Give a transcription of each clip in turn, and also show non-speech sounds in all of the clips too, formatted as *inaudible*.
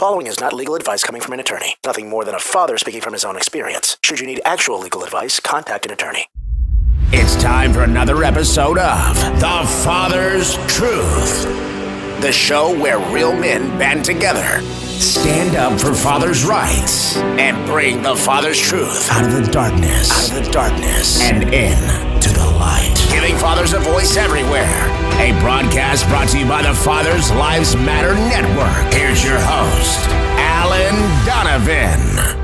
following is not legal advice coming from an attorney. Nothing more than a father speaking from his own experience. Should you need actual legal advice, contact an attorney. It's time for another episode of The Father's Truth, the show where real men band together, stand up for fathers' rights, and bring the father's truth out of the darkness, out of the darkness, and in to light. Giving fathers a voice everywhere. A broadcast brought to you by the Fathers Lives Matter Network. Here's your host, Alan Donovan.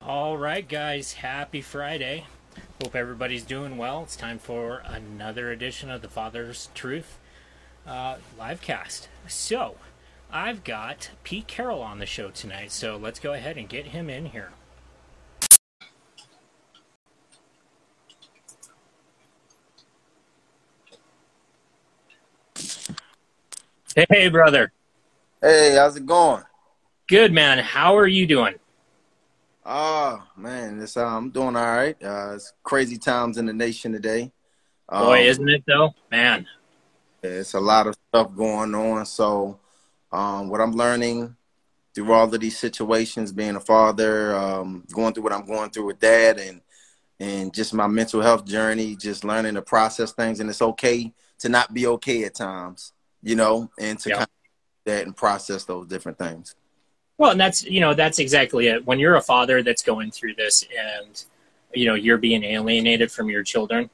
All right, guys, happy Friday. Hope everybody's doing well. It's time for another edition of the Father's Truth uh, live cast. So, I've got Pete Carol on the show tonight, so let's go ahead and get him in here. Hey, brother. Hey, how's it going? Good, man. How are you doing? Oh man, it's, uh, I'm doing all right. Uh, it's crazy times in the nation today. Um, Boy, isn't it though, man? It's a lot of stuff going on. So, um, what I'm learning through all of these situations, being a father, um, going through what I'm going through with dad, and and just my mental health journey, just learning to process things, and it's okay to not be okay at times, you know, and to Yeah. kind of that and process those different things. Well, and that's you know that's exactly it. When you're a father that's going through this, and you know you're being alienated from your children,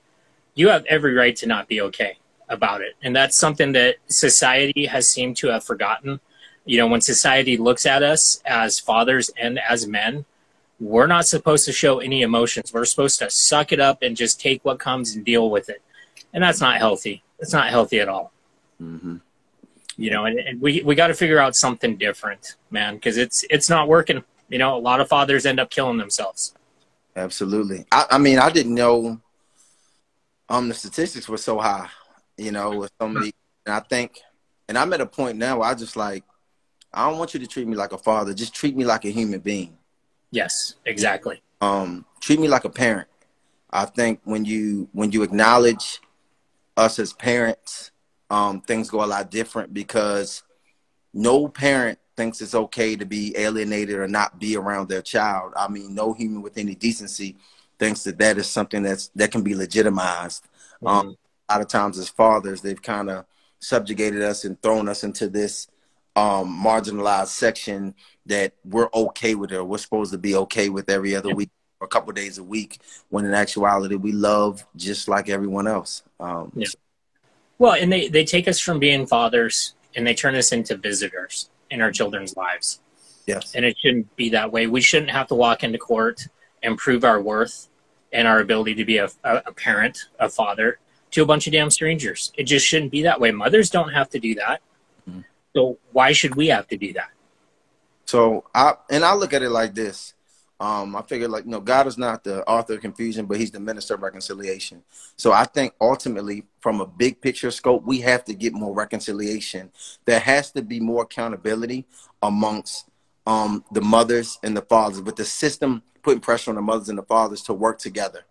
you have every right to not be okay about it, and that's something that society has seemed to have forgotten. You know, when society looks at us as fathers and as men, we're not supposed to show any emotions. We're supposed to suck it up and just take what comes and deal with it, and that's not healthy. It's not healthy at all hmm you know and, and we we got to figure out something different man because it's it's not working you know a lot of fathers end up killing themselves Absolutely. I, I mean, I didn't know um the statistics were so high, you know, with so many. And I think, and I'm at a point now where I just like, I don't want you to treat me like a father. Just treat me like a human being. yes exactly Um, treat me like a parent. I think when you when you acknowledge us as parents, um, things go a lot different because no parent thinks it's okay to be alienated or not be around their child. I mean, no human with any decency thinks that that is something that's that can be legitimized. Um, a lot of times, as fathers, they've kind of subjugated us and thrown us into this um, marginalized section that we're okay with it. Or we're supposed to be okay with every other Yeah. week or a couple days a week. When in actuality, we love just like everyone else. Um, Yeah. well and they they take us from being fathers and they turn us into visitors in our children's lives Yes. and it shouldn't be that way we shouldn't have to walk into court and prove our worth and our ability to be a, a parent a father to a bunch of damn strangers it just shouldn't be that way mothers don't have to do that Mhm. so why should we have to do that So I and I look at it like this. Um, I figure like you know, God is not the author of confusion, but He's the minister of reconciliation. So I think ultimately, from a big picture scope, we have to get more reconciliation. There has to be more accountability amongst um, the mothers and the fathers, but the system putting pressure on the mothers and the fathers to work together.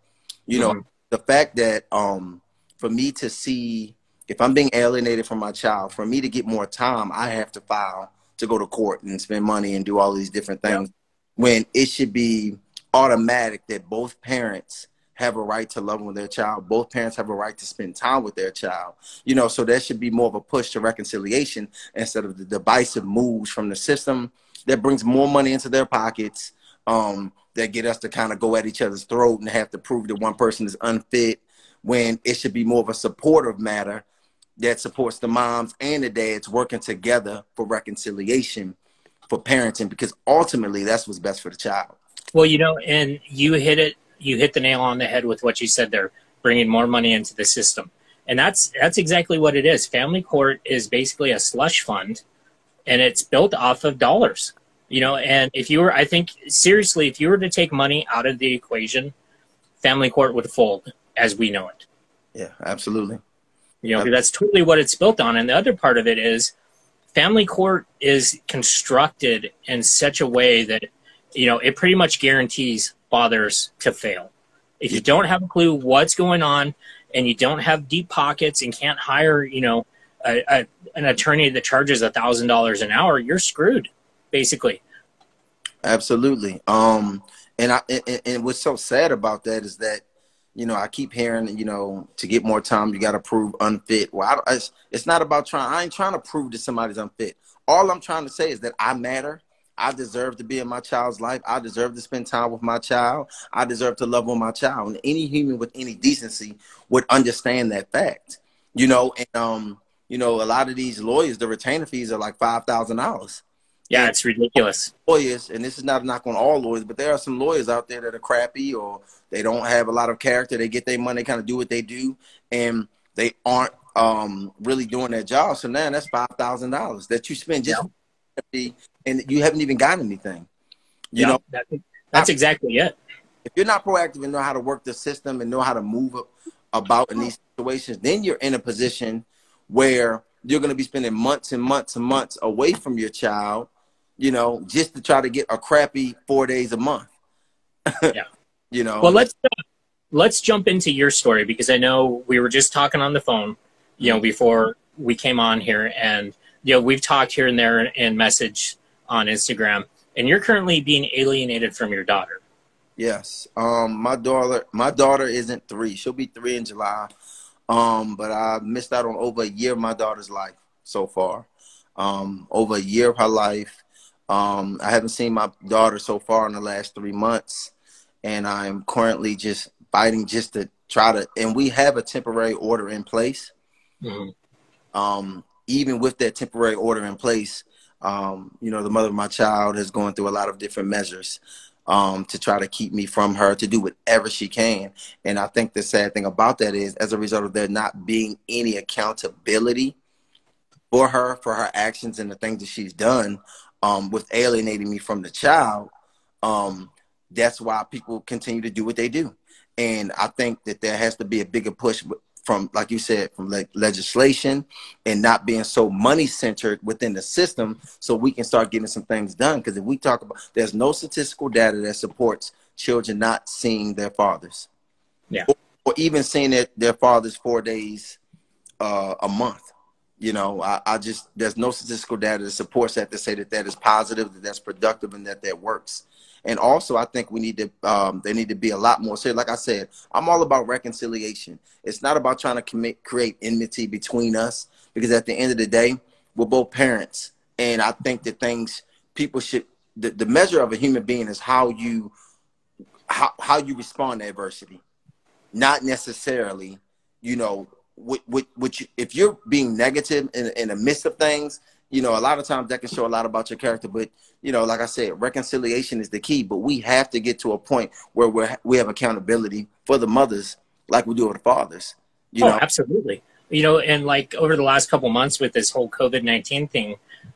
You know, Mhm. the fact that um, for me to see if I'm being alienated from my child, for me to get more time, I have to file to go to court and spend money and do all these different things. When it should be automatic that both parents have a right to love with their child. Both parents have a right to spend time with their child. You know, so there should be more of a push to reconciliation instead of the divisive moves from the system that brings more money into their pockets. Um, that get us to kind of go at each other's throat and have to prove that one person is unfit when it should be more of a supportive matter that supports the moms and the dads working together for reconciliation for parenting because ultimately that's what's best for the child. Well, you know, and you hit it. You hit the nail on the head with what you said there, bringing more money into the system, and that's that's exactly what it is. Family court is basically a slush fund, and it's built off of dollars. You know, and if you were, I think seriously, if you were to take money out of the equation, family court would fold as we know it. Yeah, absolutely. You know, that's totally what it's built on. And the other part of it is family court is constructed in such a way that, you know, it pretty much guarantees fathers to fail. If you don't have a clue what's going on and you don't have deep pockets and can't hire, you know, a, a, an attorney that charges a thousand dollars an hour, you're screwed, basically. Absolutely. Um, and I and, and what's so sad about that is that you know I keep hearing you know to get more time you got to prove unfit. Well, I, it's, it's not about trying. I ain't trying to prove that somebody's unfit. All I'm trying to say is that I matter. I deserve to be in my child's life. I deserve to spend time with my child. I deserve to love on my child. And any human with any decency would understand that fact. You know, and um, you know, a lot of these lawyers, the retainer fees are like five thousand dollars. Yeah, it's ridiculous. Lawyers, and this is not a knock on all lawyers, but there are some lawyers out there that are crappy or they don't have a lot of character. They get their money, kind of do what they do, and they aren't um, really doing their job. So now that's five thousand dollars that you spend just yeah. and you haven't even got anything. You yeah, know, that, that's exactly it. If you're not proactive and know how to work the system and know how to move about in these situations, then you're in a position where you're going to be spending months and months and months away from your child you know, just to try to get a crappy four days a month. yeah. *laughs* You know. Well, let's uh, let's jump into your story because I know we were just talking on the phone, you know, before we came on here, and you know we've talked here and there and message on Instagram, and you're currently being alienated from your daughter. Yes. Um, my daughter, my daughter isn't three. She'll be three in July. Um, but I missed out on over a year of my daughter's life so far. Um, over a year of her life. Um, I haven't seen my daughter so far in the last three months, and I'm currently just fighting just to try to. And we have a temporary order in place. Mm-hmm. Um, even with that temporary order in place, um, you know, the mother of my child is going through a lot of different measures um, to try to keep me from her, to do whatever she can. And I think the sad thing about that is, as a result of there not being any accountability for her for her actions and the things that she's done, um, with alienating me from the child, um, that's why people continue to do what they do. And I think that there has to be a bigger push from, like you said, from le- legislation and not being so money centered within the system so we can start getting some things done. Because if we talk about, there's no statistical data that supports children not seeing their fathers. Yeah. Or, or even seeing their, their fathers four days uh, a month. You know, I, I, just there's no statistical data that supports that to say that that is positive, that that's productive, and that that works. And also, I think we need to um, they need to be a lot more So, Like I said, I'm all about reconciliation. It's not about trying to commit, create enmity between us because at the end of the day, we're both parents, and I think that things people should the, the measure of a human being is how you how how you respond to adversity, not necessarily you know which, which if you're being negative in, in the midst of things, you know, a lot of times that can show a lot about your character. But you know, like I said, reconciliation is the key. But we have to get to a point where we we have accountability for the mothers, like we do with the fathers. You oh, know, absolutely. You know, and like over the last couple months with this whole COVID nineteen thing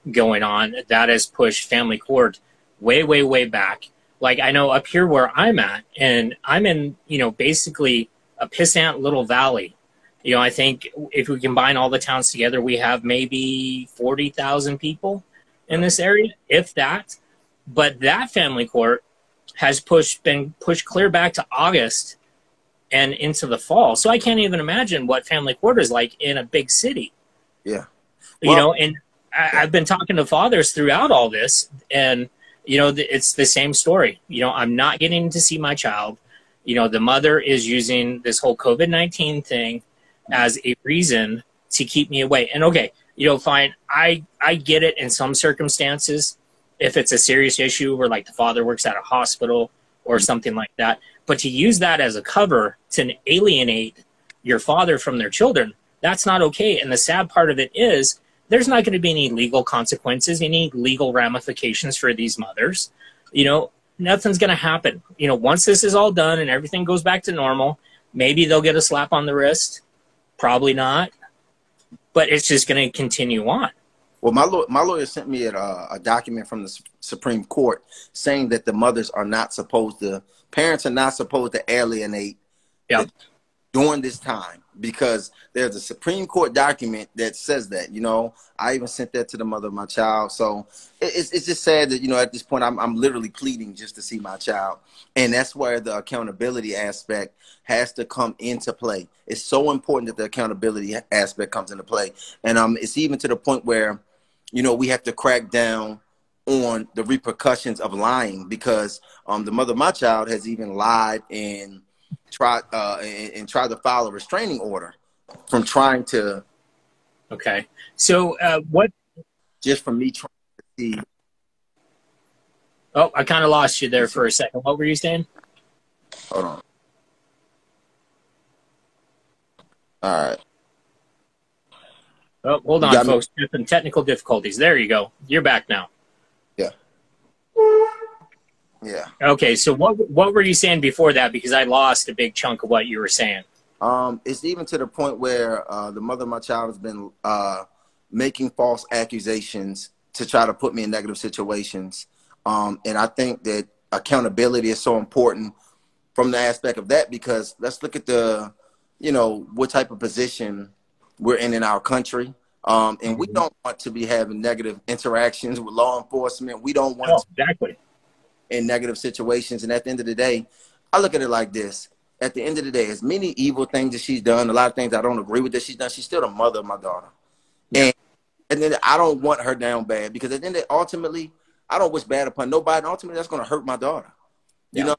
going on, that has pushed family court way, way, way back. Like I know up here where I'm at, and I'm in, you know, basically a pissant little valley you know, I think if we combine all the towns together, we have maybe 40,000 people in this area, if that. But that family court has pushed been pushed clear back to August and into the fall. So I can't even imagine what family court is like in a big city. Yeah. Well, you know, and I, I've been talking to fathers throughout all this, and you know, it's the same story. You know, I'm not getting to see my child. You know, the mother is using this whole COVID 19 thing as a reason to keep me away. And okay, you know, fine. I I get it in some circumstances if it's a serious issue where like the father works at a hospital or mm-hmm. something like that. But to use that as a cover to alienate your father from their children, that's not okay. And the sad part of it is there's not going to be any legal consequences, any legal ramifications for these mothers. You know, nothing's going to happen. You know, once this is all done and everything goes back to normal, maybe they'll get a slap on the wrist Probably not. But it's just going to continue on. Well, my law- my lawyer sent me a, a document from the Supreme Court saying that the mothers are not supposed to, parents are not supposed to alienate yep. during this time because there's a Supreme Court document that says that. You know, I even sent that to the mother of my child. So it's it's just sad that you know at this point I'm I'm literally pleading just to see my child, and that's where the accountability aspect has to come into play. It's so important that the accountability aspect comes into play, and um, it's even to the point where, you know, we have to crack down on the repercussions of lying because um, the mother of my child has even lied and tried uh, and, and tried to file a restraining order from trying to. Okay, so uh, what? Just from me trying to see. Oh, I kind of lost you there for a second. What were you saying? Hold on. All right. Oh, hold on, folks. Some technical difficulties. There you go. You're back now. Yeah. Yeah. Okay, so what what were you saying before that? Because I lost a big chunk of what you were saying. Um, it's even to the point where uh, the mother of my child has been uh, making false accusations to try to put me in negative situations. Um, and I think that accountability is so important from the aspect of that because let's look at the, you know, what type of position we're in in our country. Um, and we mm-hmm. don't want to be having negative interactions with law enforcement. We don't want oh, exactly in negative situations. And at the end of the day, I look at it like this. At the end of the day, as many evil things that she's done, a lot of things I don't agree with that she's done, she's still the mother of my daughter. And and then I don't want her down bad because at the end of ultimately, I don't wish bad upon nobody. And ultimately, that's going to hurt my daughter. You yeah. know,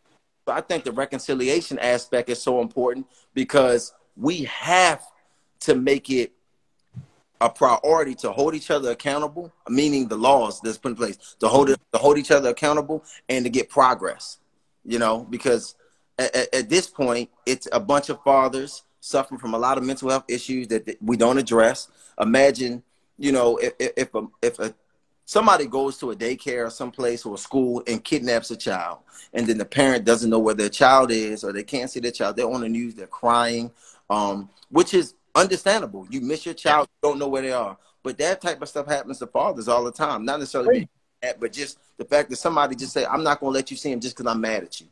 so I think the reconciliation aspect is so important because we have to make it a priority to hold each other accountable, meaning the laws that's put in place to hold it, to hold each other accountable and to get progress. You know, because at, at, this point, it's a bunch of fathers suffering from a lot of mental health issues that, we don't address. Imagine, you know, if if a, if a somebody goes to a daycare or someplace or a school and kidnaps a child, and then the parent doesn't know where their child is or they can't see their child, they're on the news, they're crying, um, which is understandable. You miss your child, you don't know where they are. But that type of stuff happens to fathers all the time. Not necessarily, mad, but just the fact that somebody just say, "I'm not going to let you see him just because I'm mad at you."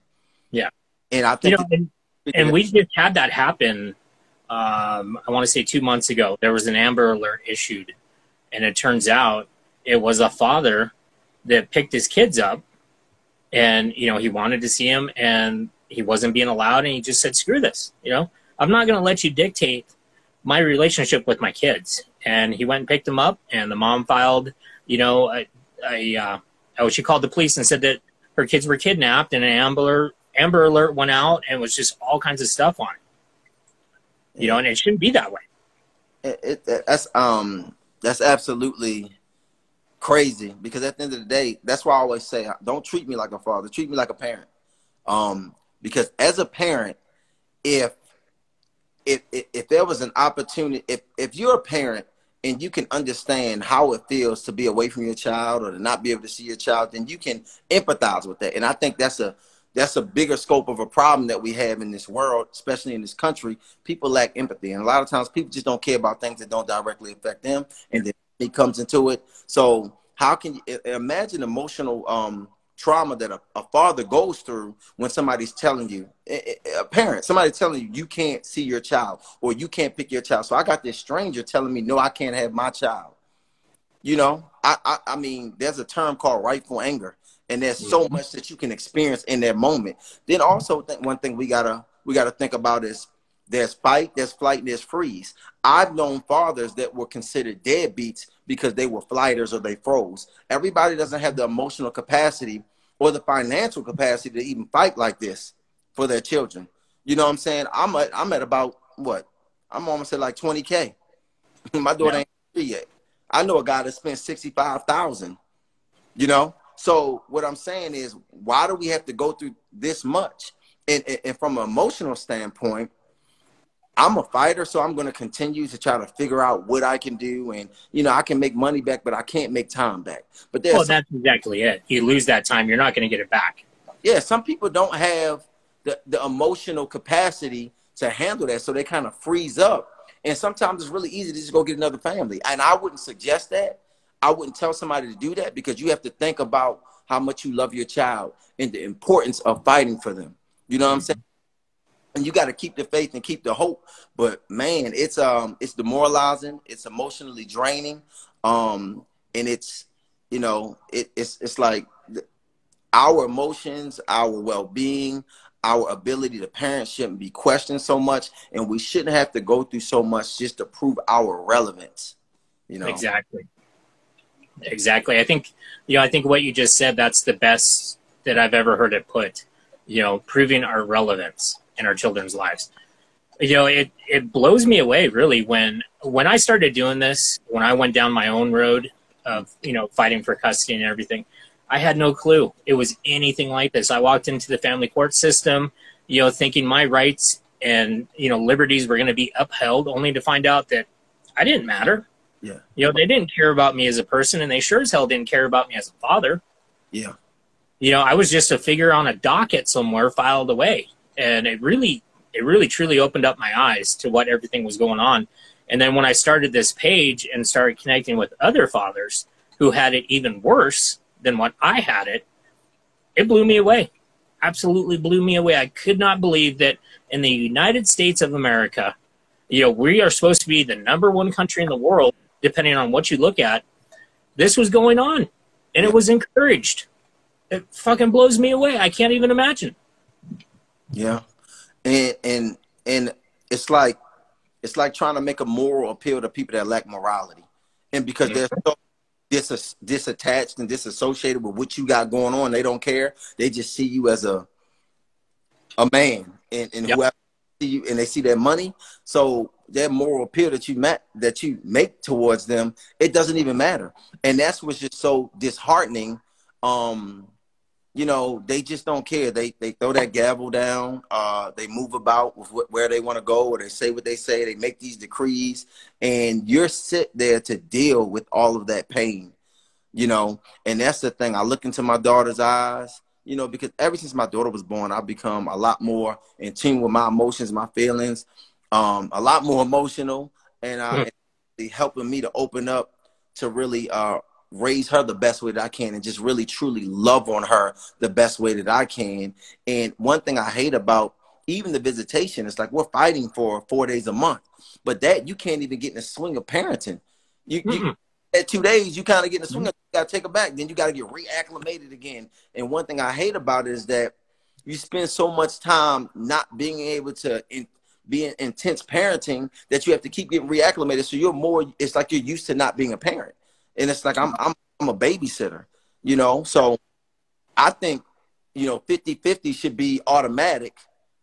Yeah, and I think, you know, and, and we just had that happen. Um, I want to say two months ago, there was an Amber Alert issued, and it turns out it was a father that picked his kids up, and you know he wanted to see him, and he wasn't being allowed, and he just said, "Screw this," you know. I'm not going to let you dictate my relationship with my kids. And he went and picked them up, and the mom filed, you know, a, a uh, oh, she called the police and said that her kids were kidnapped, and an Amber Amber Alert went out, and was just all kinds of stuff on it. You know, and it shouldn't be that way. It, it, that's um that's absolutely crazy because at the end of the day, that's why I always say, don't treat me like a father, treat me like a parent. Um, because as a parent, if if, if, if there was an opportunity, if if you're a parent and you can understand how it feels to be away from your child or to not be able to see your child, then you can empathize with that. And I think that's a that's a bigger scope of a problem that we have in this world, especially in this country. People lack empathy, and a lot of times people just don't care about things that don't directly affect them, and then it comes into it. So how can you imagine emotional um, trauma that a, a, father goes through when somebody's telling you, eh, eh, eh, a parent, somebody telling you you can't see your child or you can't pick your child. So I got this stranger telling me, no, I can't have my child. You know, I, I, I mean, there's a term called rightful anger, and there's so mm-hmm. much that you can experience in that moment. Then also, think one thing we gotta we gotta think about is there's fight, there's flight, and there's freeze. I've known fathers that were considered deadbeats because they were flighters or they froze. Everybody doesn't have the emotional capacity or the financial capacity to even fight like this for their children. You know what I'm saying? I'm at I'm at about what? I'm almost at like 20k. *laughs* My daughter yeah. ain't free yet. I know a guy that spent 65,000. You know? So what I'm saying is why do we have to go through this much? And, and, and from an emotional standpoint, I'm a fighter, so I'm going to continue to try to figure out what I can do, and you know, I can make money back, but I can't make time back. But there's well, that's exactly it. You lose that time, you're not going to get it back. Yeah, some people don't have the the emotional capacity to handle that, so they kind of freeze up. And sometimes it's really easy to just go get another family. And I wouldn't suggest that. I wouldn't tell somebody to do that because you have to think about how much you love your child and the importance of fighting for them. You know what I'm saying? And you got to keep the faith and keep the hope. But man, it's um it's demoralizing. It's emotionally draining. Um, and it's you know it, it's it's like our emotions, our well being, our ability to parent shouldn't be questioned so much, and we shouldn't have to go through so much just to prove our relevance. You know exactly. Exactly. I think you know. I think what you just said. That's the best that I've ever heard it put. You know, proving our relevance in our children's lives. You know, it it blows me away really when when I started doing this. When I went down my own road of you know fighting for custody and everything, I had no clue it was anything like this. I walked into the family court system, you know, thinking my rights and you know liberties were going to be upheld, only to find out that I didn't matter. Yeah. You know, they didn't care about me as a person, and they sure as hell didn't care about me as a father. Yeah. You know, I was just a figure on a docket somewhere filed away, and it really, it really, truly opened up my eyes to what everything was going on. And then when I started this page and started connecting with other fathers who had it even worse than what I had it, it blew me away. Absolutely blew me away. I could not believe that in the United States of America, you know, we are supposed to be the number one country in the world depending on what you look at, this was going on and it was encouraged. It fucking blows me away. I can't even imagine. Yeah. And and and it's like it's like trying to make a moral appeal to people that lack morality. And because they're so dis- disattached and disassociated with what you got going on, they don't care. They just see you as a a man and, and yep. whoever see you and they see their money. So that moral appeal that you met that you make towards them, it doesn't even matter. And that's what's just so disheartening. Um, you know, they just don't care. They they throw that gavel down. Uh, they move about with wh- where they want to go, or they say what they say. They make these decrees, and you're sit there to deal with all of that pain. You know, and that's the thing. I look into my daughter's eyes. You know, because ever since my daughter was born, I've become a lot more in tune with my emotions, my feelings um, a lot more emotional, and uh, mm. helping me to open up to really uh, raise her the best way that I can, and just really truly love on her the best way that I can. And one thing I hate about even the visitation, it's like we're fighting for four days a month, but that you can't even get in the swing of parenting. You, you at two days, you kind of get in the swing. Mm-hmm. Of, you got to take her back. Then you got to get reacclimated again. And one thing I hate about it is that you spend so much time not being able to in, being intense parenting that you have to keep getting reacclimated. So you're more, it's like you're used to not being a parent. And it's like, I'm, I'm, I'm a babysitter, you know? So I think, you know, 50, 50 should be automatic.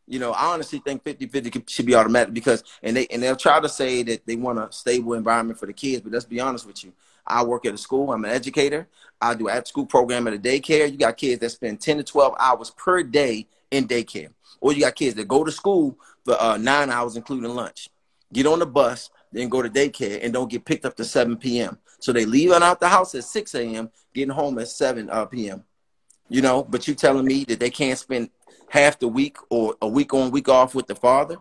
You know, I honestly think 50, 50 should be automatic because, and they, and they'll try to say that they want a stable environment for the kids, but let's be honest with you. I work at a school. I'm an educator. I do at school program at a daycare. You got kids that spend 10 to 12 hours per day in daycare. Or you got kids that go to school for uh, nine hours, including lunch. Get on the bus, then go to daycare, and don't get picked up to 7 p.m. So they leave out the house at 6 a.m., getting home at 7 uh, p.m. You know, but you telling me that they can't spend half the week or a week on, week off with the father?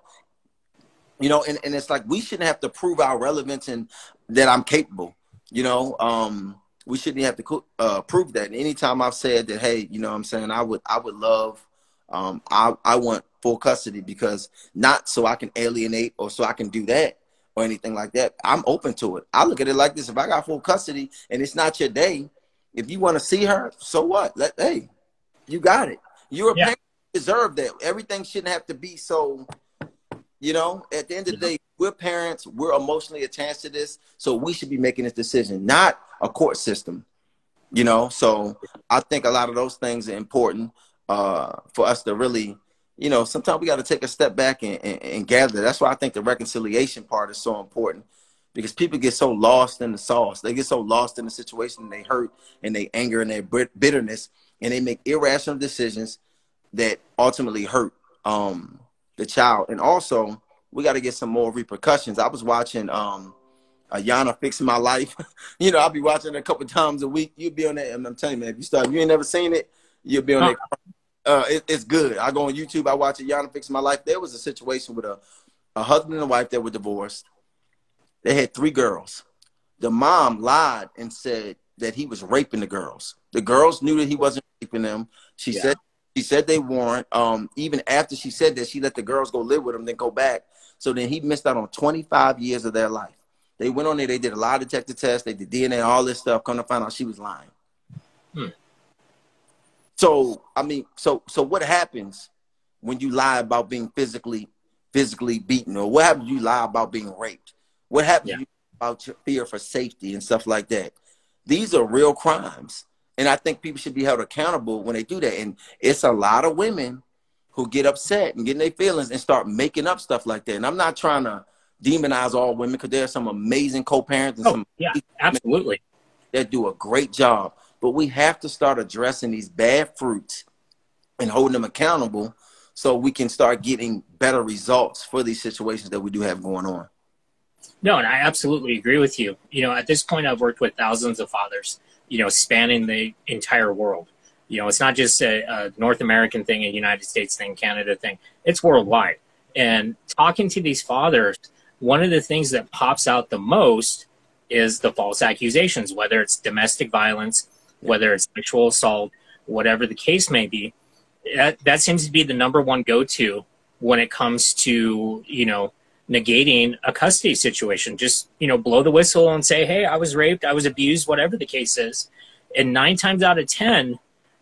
You know, and, and it's like we shouldn't have to prove our relevance and that I'm capable. You know, um, we shouldn't have to uh, prove that. And anytime I've said that, hey, you know, I'm saying I would, I would love um, I, I want full custody because not so I can alienate or so I can do that or anything like that. I'm open to it. I look at it like this: if I got full custody and it's not your day, if you want to see her, so what? Let hey, you got it. You're a yeah. parent, you deserve that. Everything shouldn't have to be so. You know, at the end of the day, we're parents. We're emotionally attached to this, so we should be making this decision, not a court system. You know, so I think a lot of those things are important uh, for us to really, you know, sometimes we got to take a step back and, and, and, gather. That's why I think the reconciliation part is so important because people get so lost in the sauce. They get so lost in the situation and they hurt and they anger and their bitterness and they make irrational decisions that ultimately hurt um, the child. And also, we got to get some more repercussions. I was watching um, Iyanla fixing my life. *laughs* you know, I'll be watching it a couple times a week. You'll be on that, and I'm telling you, man, if you start, you ain't never seen it, you'll be on that uh, it, it's good. I go on YouTube. I watch it. Iyanla fix my life. There was a situation with a, a husband and a wife that were divorced. They had three girls. The mom lied and said that he was raping the girls. The girls knew that he wasn't raping them. She yeah. said She said they weren't. Um, even after she said that, she let the girls go live with him, then go back. So then he missed out on 25 years of their life. They went on there, they did a lie detector test, they did DNA, all this stuff. Come to find out she was lying. Hmm. So I mean, so so what happens when you lie about being physically physically beaten, or what happens you lie about being raped? What happens Yeah. about your fear for safety and stuff like that? These are real crimes, and I think people should be held accountable when they do that. And it's a lot of women who get upset and get in their feelings and start making up stuff like that. And I'm not trying to demonize all women because there are some amazing co-parents and Oh, some yeah, absolutely. that do a great job. But we have to start addressing these bad fruits and holding them accountable so we can start getting better results for these situations that we do have going on. No, and I absolutely agree with you. You know, at this point, I've worked with thousands of fathers, you know, spanning the entire world. You know, it's not just a, a North American thing, a United States thing, Canada thing, it's worldwide. And talking to these fathers, one of the things that pops out the most is the false accusations, whether it's domestic violence, whether it's sexual assault, whatever the case may be. That, that seems to be the number one go to when it comes to, you know, negating a custody situation. Just, you know, blow the whistle and say, hey, I was raped, I was abused, whatever the case is. And nine times out of 10,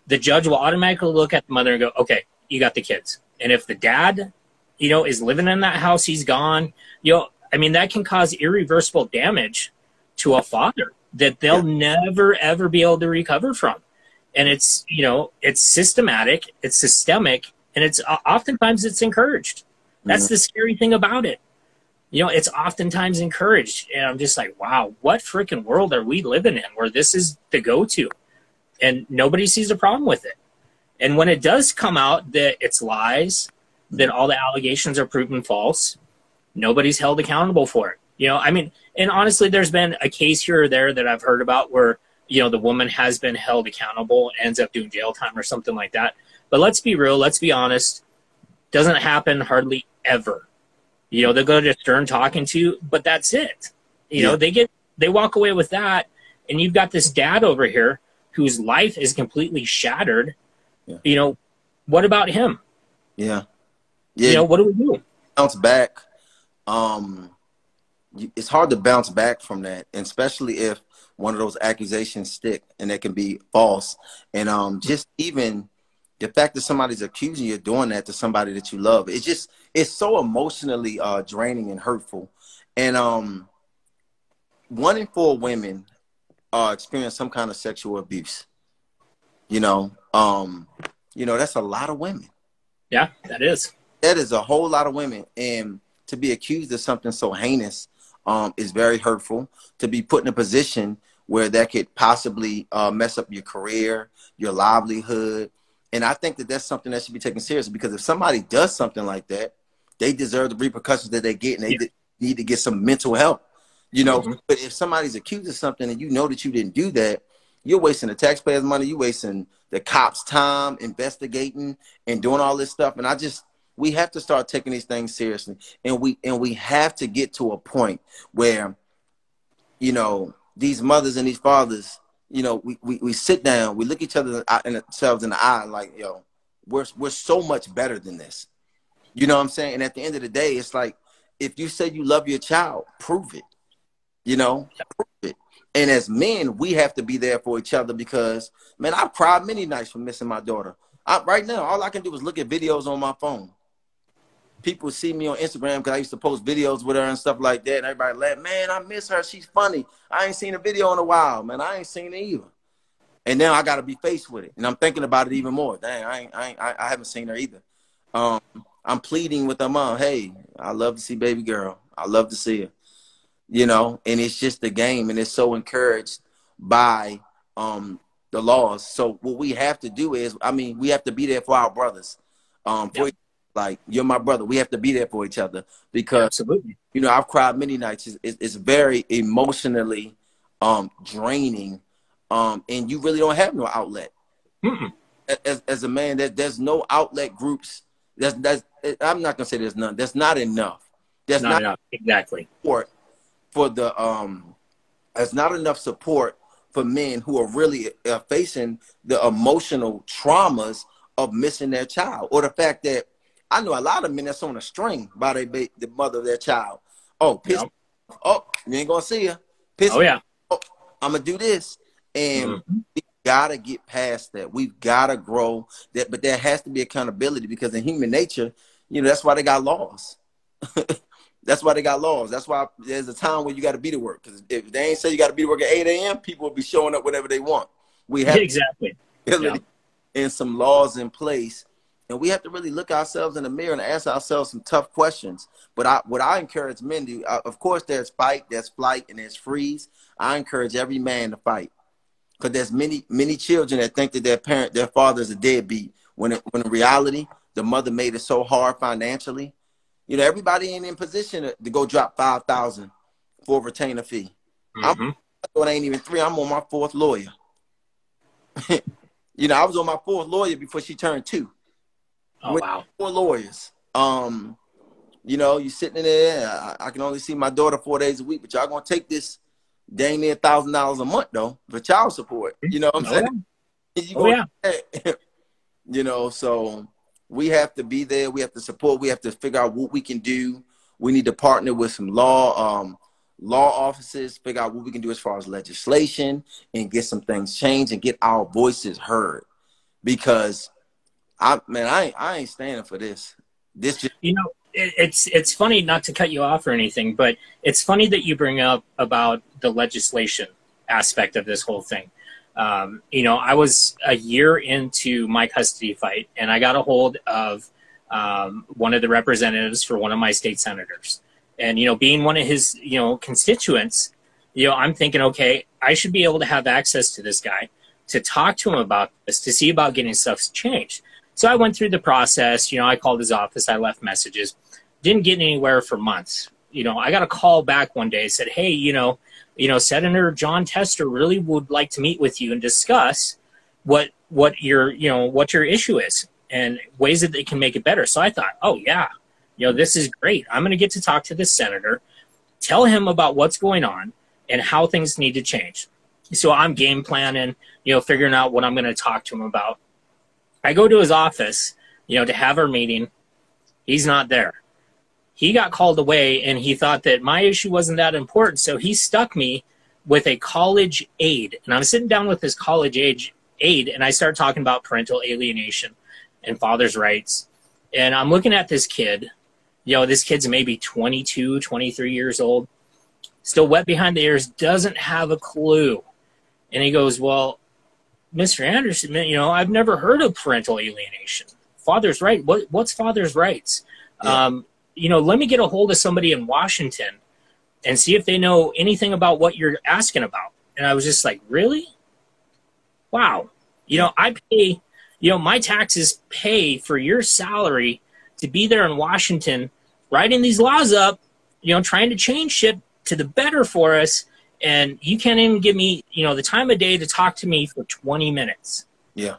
the judge will automatically look at the mother and go, okay, you got the kids. And if the dad, you know, is living in that house, he's gone, you know, I mean, that can cause irreversible damage to a father that they'll never, ever be able to recover from. And it's, you know, it's systematic, it's systemic, and it's oftentimes it's encouraged. That's mm-hmm. the scary thing about it you know, it's oftentimes encouraged. And I'm just like, wow, what freaking world are we living in where this is the go to? And nobody sees a problem with it. And when it does come out that it's lies, that mm-hmm. all the allegations are proven false, nobody's held accountable for it. You know, I mean, and honestly, there's been a case here or there that I've heard about where, you know, the woman has been held accountable, ends up doing jail time or something like that. But let's be real, let's be honest, doesn't happen hardly ever you know, they'll go to Stern talking to, but that's it. You know, they get they walk away with that, and you've got this dad over here whose life is completely shattered. Yeah. You know, what about him? Yeah. Yeah. You know, what do we do? bounce back. Um, it's hard to bounce back from that, and especially if one of those accusations stick and they can be false. And um, just even the fact that somebody's accusing you of doing that to somebody that you love, it's just it's so emotionally uh, draining and hurtful. And um, one in four women uh, experience some kind of sexual abuse. You know, um, you know that's a lot of women Yeah, that is. that is a whole lot of women and to be accused of something so heinous um, is very hurtful to be put in a position where that could possibly uh, mess up your career your livelihood and i think that that's something that should be taken seriously because if somebody does something like that they deserve the repercussions that they get and they Yeah. need to get some mental help you know Mhm. but if somebody's accused of something and you know that you didn't do that you're wasting the taxpayers money you're wasting the cops time investigating and doing all this stuff and i just we have to start taking these things seriously. And we and we have to get to a point where you know these mothers and these fathers you know we, we, we sit down we look each other in ourselves in the eye like yo we're we're so much better than this. You know what i'm saying? And at the end of the day it's like if you say you love your child prove it you know? Prove it. And as men we have to be there for each other because man i've cried many nights for missing my daughter. I, right now all i can do is look at videos on my phone people see me on Instagram because I used to post videos with her and stuff like that. And everybody laugh, man, I miss her. She's funny. I ain't seen a video in a while, man. I ain't seen it either. And now I got to be faced with it, and I'm thinking about it even more. Dang, I ain't, I, ain't, I, haven't seen her either. Um, I'm pleading with her mom. Hey, I love to see baby girl. I love to see her. You know, and it's just a game, and it's so encouraged by um the laws. So what we have to do is, I mean, we have to be there for our brothers. Um, for Yeah. Like you're my brother. We have to be there for each other because Absolutely. you know I've cried many nights. It's, it's, it's very emotionally um, draining, um, and you really don't have no outlet Mm-mm. as, as a man. That there's no outlet groups. That's that's. I'm not gonna say there's none. That's not enough. There's Not not enough. Exactly. support for the um. There's not enough support for men who are really uh, facing the emotional traumas of missing their child or the fact that I know a lot of men that's on a string by ba- the mother of their child. Oh, piss. Yep. Oh, you ain't gonna see her. Piss. Oh yeah. I'm gonna do this, and Mhm. we gotta get past that. We've gotta grow that, but there has to be accountability because in human nature, you know, that's why they got laws. *laughs* that's why they got laws. That's why there's a time when you got to be to work. Because if they ain't say you got to be to work at 8 a.m., people will be showing up whenever they want. We have *laughs* exactly. ability *laughs* and some laws in place. And we have to really look ourselves in the mirror and ask ourselves some tough questions. But I, what I encourage men to, uh, of course, there's fight, there's flight, and there's freeze. I encourage every man to fight because there's many, many children that think that their parent, their father's a deadbeat. When, it, when in reality, the mother made it so hard financially. You know, everybody ain't in position to, to go drop five thousand for a retainer fee. Mhm. It ain't even three. I'm on my fourth lawyer. *laughs* you know, I was on my fourth lawyer before she turned two. Oh With- wow. Four lawyers. Um, you know, you're sitting in there. I, I can only see my daughter four days a week, but y'all gonna take this dang near thousand dollars a month though for child support. You know what I'm Oh, saying? *laughs* You Oh yeah. *laughs* you know, so we have to be there. We have to support. We have to figure out what we can do. We need to partner with some law um, law offices, figure out what we can do as far as legislation, and get some things changed and get our voices heard. Because I man, I I ain't standing for this. This just You know, it, it's it's funny not to cut you off or anything, but it's funny that you bring up about the legislation aspect of this whole thing. Um, you know, I was a year into my custody fight, and I got a hold of um, one of the representatives for one of my state senators, and you know, being one of his you know constituents, you know, I'm thinking, okay, I should be able to have access to this guy to talk to him about this, to see about getting stuff changed. So I went through the process. You know, I called his office. I left messages. Didn't get anywhere for months. You know, I got a call back one day. Said, "Hey, you know, you know, Senator Jon Tester really would like to meet with you and discuss what what your you know what your issue is and ways that they can make it better." So I thought, "Oh yeah, you know, this is great. I'm going to get to talk to this senator, tell him about what's going on and how things need to change." So I'm game planning, you know, figuring out what I'm going to talk to him about. I go to his office, you know, to have our meeting. He's not there. He got called away and he thought that my issue wasn't that important. So he stuck me with a college aide. And I'm sitting down with this college age aide and I start talking about parental alienation and father's rights. And I'm looking at this kid. You know, this kid's maybe 22, 23 years old, still wet behind the ears, doesn't have a clue. And he goes, Well, Mr. Anderson, you know, I've never heard of parental alienation. Father's right. What what's father's rights? Yeah. Um, you know, let me get a hold of somebody in Washington and see if they know anything about what you're asking about. And I was just like, really? Wow. You know, I pay, you know, my taxes pay for your salary to be there in Washington writing these laws up, you know, trying to change shit to the better for us. And you can't even give me, you know, the time of day to talk to me for 20 minutes. Yeah,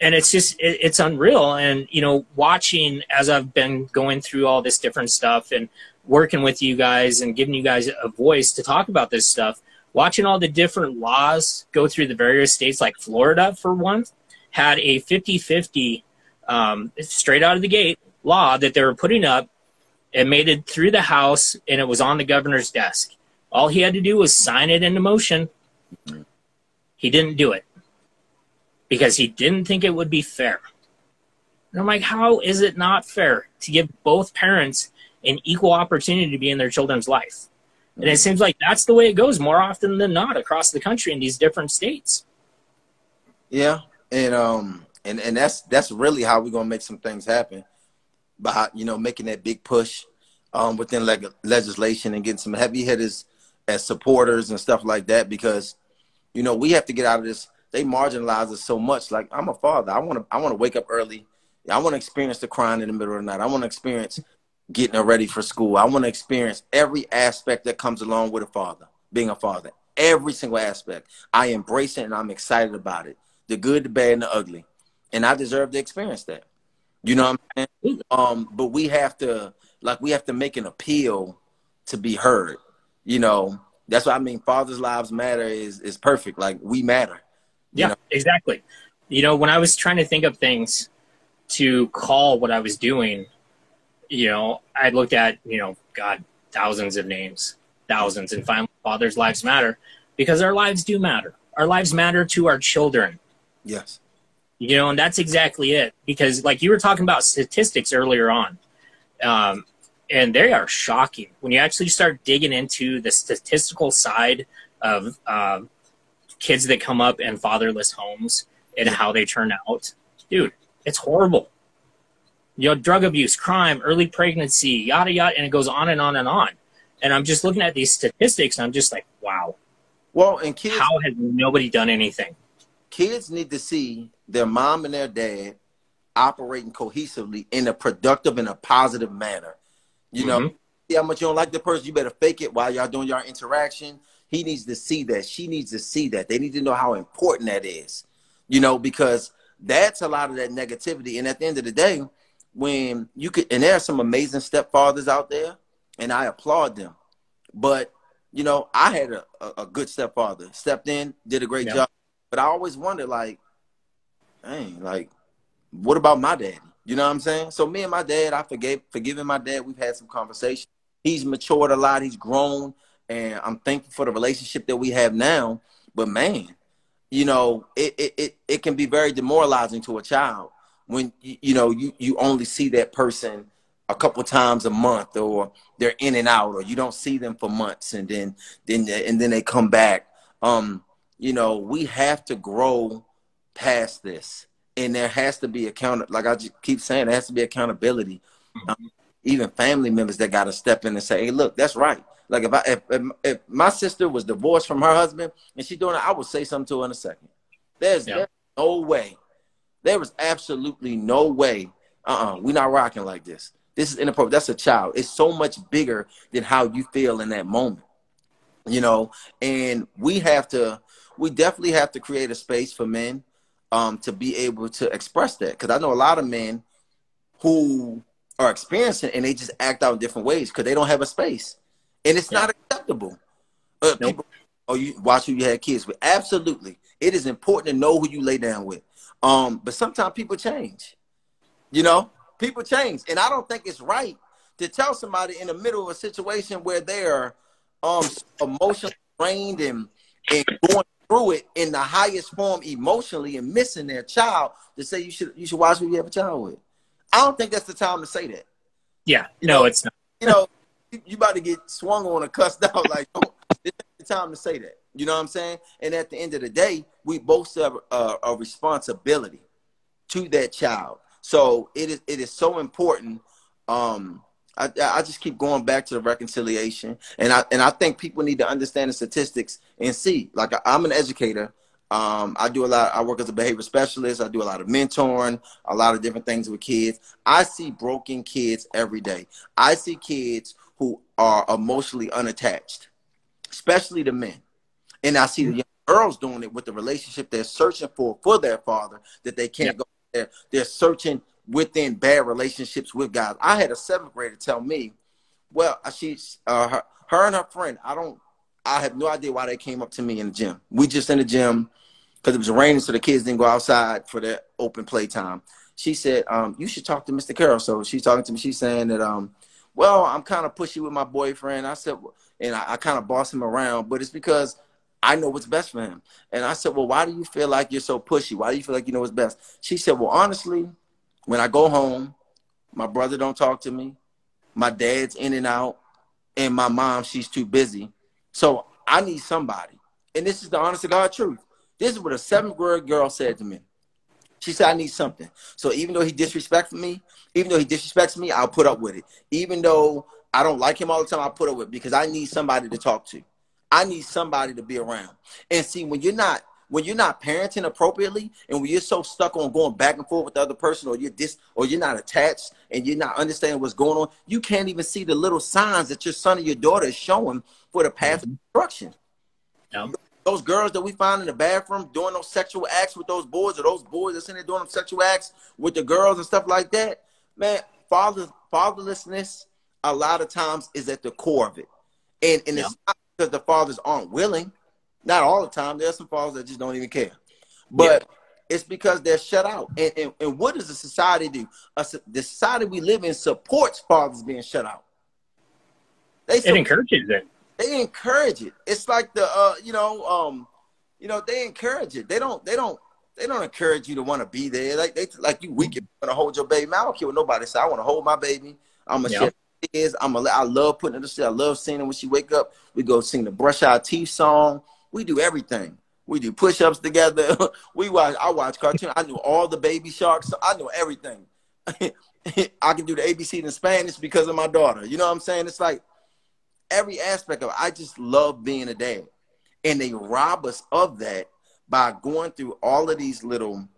and it's just it, it's unreal. And you know watching as i've been going through all this different stuff and working with you guys and giving you guys a voice to talk about this stuff watching all the different laws go through the various states like florida for one had a 50-50 um, straight out of the gate law that they were putting up and made it through the house and it was on the governor's desk all he had to do was sign it into motion he didn't do it because he didn't think it would be fair. And I'm like, how is it not fair to give both parents an equal opportunity to be in their children's life? And it seems like that's the way it goes more often than not across the country in these different states. yeah, and um, and and that's that's really how we're gonna make some things happen by you know making that big push um within leg- legislation and getting some heavy hitters as supporters and stuff like that because you know we have to get out of this. They marginalize us so much. Like i'm a father. I want to i want to wake up early. I want to experience the crying in the middle of the night. I want to experience getting her ready for school. I want to experience every aspect that comes along with a father being a father. Every single aspect. I embrace it and i'm excited about it. The good the bad and the ugly. And i deserve to experience that. You know what i'm saying? Um but we have to like we have to make an appeal to be heard you know that's what i mean fathers lives matter is is perfect like we matter Yeah, know? exactly. you know, when I was trying to think of things to call what I was doing, you know, I looked at, you know, God, thousands of names, thousands, and finally, Father's Lives Matter because our lives do matter. Our lives matter to our children. Yes. You know, and that's exactly it. Because, like you were talking about statistics earlier on, um, and they are shocking when you actually start digging into the statistical side of uh, kids that come up in fatherless homes and how they turn out. Dude, it's horrible. You know, drug abuse, crime, early pregnancy, yada yada, and it goes on and on and on. And I'm just looking at these statistics, and I'm just like, wow. Well, and kids, how has nobody done anything? Kids need to see their mom and their dad operating cohesively in a productive and a positive manner. You know, mm-hmm. see how much you don't like the person, you better fake it while y'all doing your interaction. He needs to see that. She needs to see that. They need to know how important that is. You know, because that's a lot of that negativity. And at the end of the day, when you could, and there are some amazing stepfathers out there, and I applaud them. But you know, I had a, a, a good stepfather, stepped in, did a great yeah. job. But I always wondered, like, dang, like, what about my daddy? You know what I'm saying? So me and my dad, I forgave forgiving my dad. We've had some conversation. He's matured a lot. He's grown, and I'm thankful for the relationship that we have now. But man, you know, it it it, it can be very demoralizing to a child when you, you know you you only see that person a couple times a month or they're in and out or you don't see them for months and then then and then they come back um you know we have to grow past this and there has to be account like i just keep saying there has to be accountability um, even family members that got to step in and say hey look that's right like if i if, if, if, my sister was divorced from her husband and she's doing it i would say something to her in a second there's, yeah. there's no way there was absolutely no way uh-uh we're not rocking like this this is inappropriate. That's a child. It's so much bigger than how you feel in that moment. You know, and we have to, we definitely have to create a space for men um, to be able to express that. Because I know a lot of men who are experiencing and they just act out in different ways because they don't have a space, and it's yeah. not acceptable. Uh, nope. People, oh, you watch who you had kids with. Absolutely, it is important to know who you lay down with. Um, but sometimes people change. You know, people change, and I don't think it's right to tell somebody in the middle of a situation where they are um emotionally drained and and going through it in the highest form emotionally and missing their child to say you should you should watch who you have a child with. I don't think that's the time to say that. Yeah, you no, know, it's not. you know, you about to get swung on and cussed *laughs* out. Like, oh, this the time to say that. You know what I'm saying? And at the end of the day, we both have a, a responsibility to that child. So it is it is so important. Um, I, I just keep going back to the reconciliation, and I and I think people need to understand the statistics and see. Like I, am an educator. Um, I do a lot. I work as a behavior specialist. I do a lot of mentoring, a lot of different things with kids. I see broken kids every day. I see kids who are emotionally unattached, especially the men, and I see the young girls doing it with the relationship they're searching for for their father that they can't yeah. go they're, they're searching within bad relationships with guys. I had a seventh grader tell me, well, uh, she's uh, her, her and her friend. I don't. I have no idea why they came up to me in the gym. We just in the gym because it was raining, so the kids didn't go outside for their open play time. She said, um, "You should talk to Mr. Carol." So she's talking to me. She's saying that, um, well, I'm kind of pushy with my boyfriend. I said, and I, I kind of boss him around, but it's because I know what's best for him. And I said, Well, why do you feel like you're so pushy? Why do you feel like you know what's best? She said, Well, honestly, when I go home, my brother don't talk to me. My dad's in and out. And my mom, she's too busy. So I need somebody. And this is the honest to God truth. This is what a seventh grade girl said to me. She said, I need something. So even though he disrespects me, even though he disrespects me, I'll put up with it. Even though I don't like him all the time, I'll put up with it because I need somebody to talk to. I need somebody to be around. And see, when you're not when you're not parenting appropriately and when you're so stuck on going back and forth with the other person or you're dis or you're not attached and you're not understanding what's going on, you can't even see the little signs that your son or your daughter is showing for the path mm-hmm. of instruction. Yep. Those girls that we find in the bathroom doing those sexual acts with those boys or those boys that's in there doing them sexual acts with the girls and stuff like that, man, father fatherlessness a lot of times is at the core of it. And and yep. it's not because the fathers aren't willing. Not all the time. There's some fathers that just don't even care. But It's because they're shut out. And, and, and what does the society do? A, the society we live in supports fathers being shut out. They it encourages it. They encourage it. It's like the uh, you know, um, you know, they encourage it. They don't they don't they don't encourage you to want to be there. Like they like you weak want to hold your baby. I don't care what nobody say. I want to hold my baby. I'm gonna yep. is. I'm a, I love putting her to I love seeing her when she wake up. We go sing the brush our teeth song. We do everything. We do push-ups together. *laughs* we watch. I watch cartoon. I knew all the baby sharks. I know everything. *laughs* I can do the ABC in Spanish because of my daughter. You know what I'm saying? It's like every aspect of it. I just love being a dad, and they rob us of that by going through all of these little.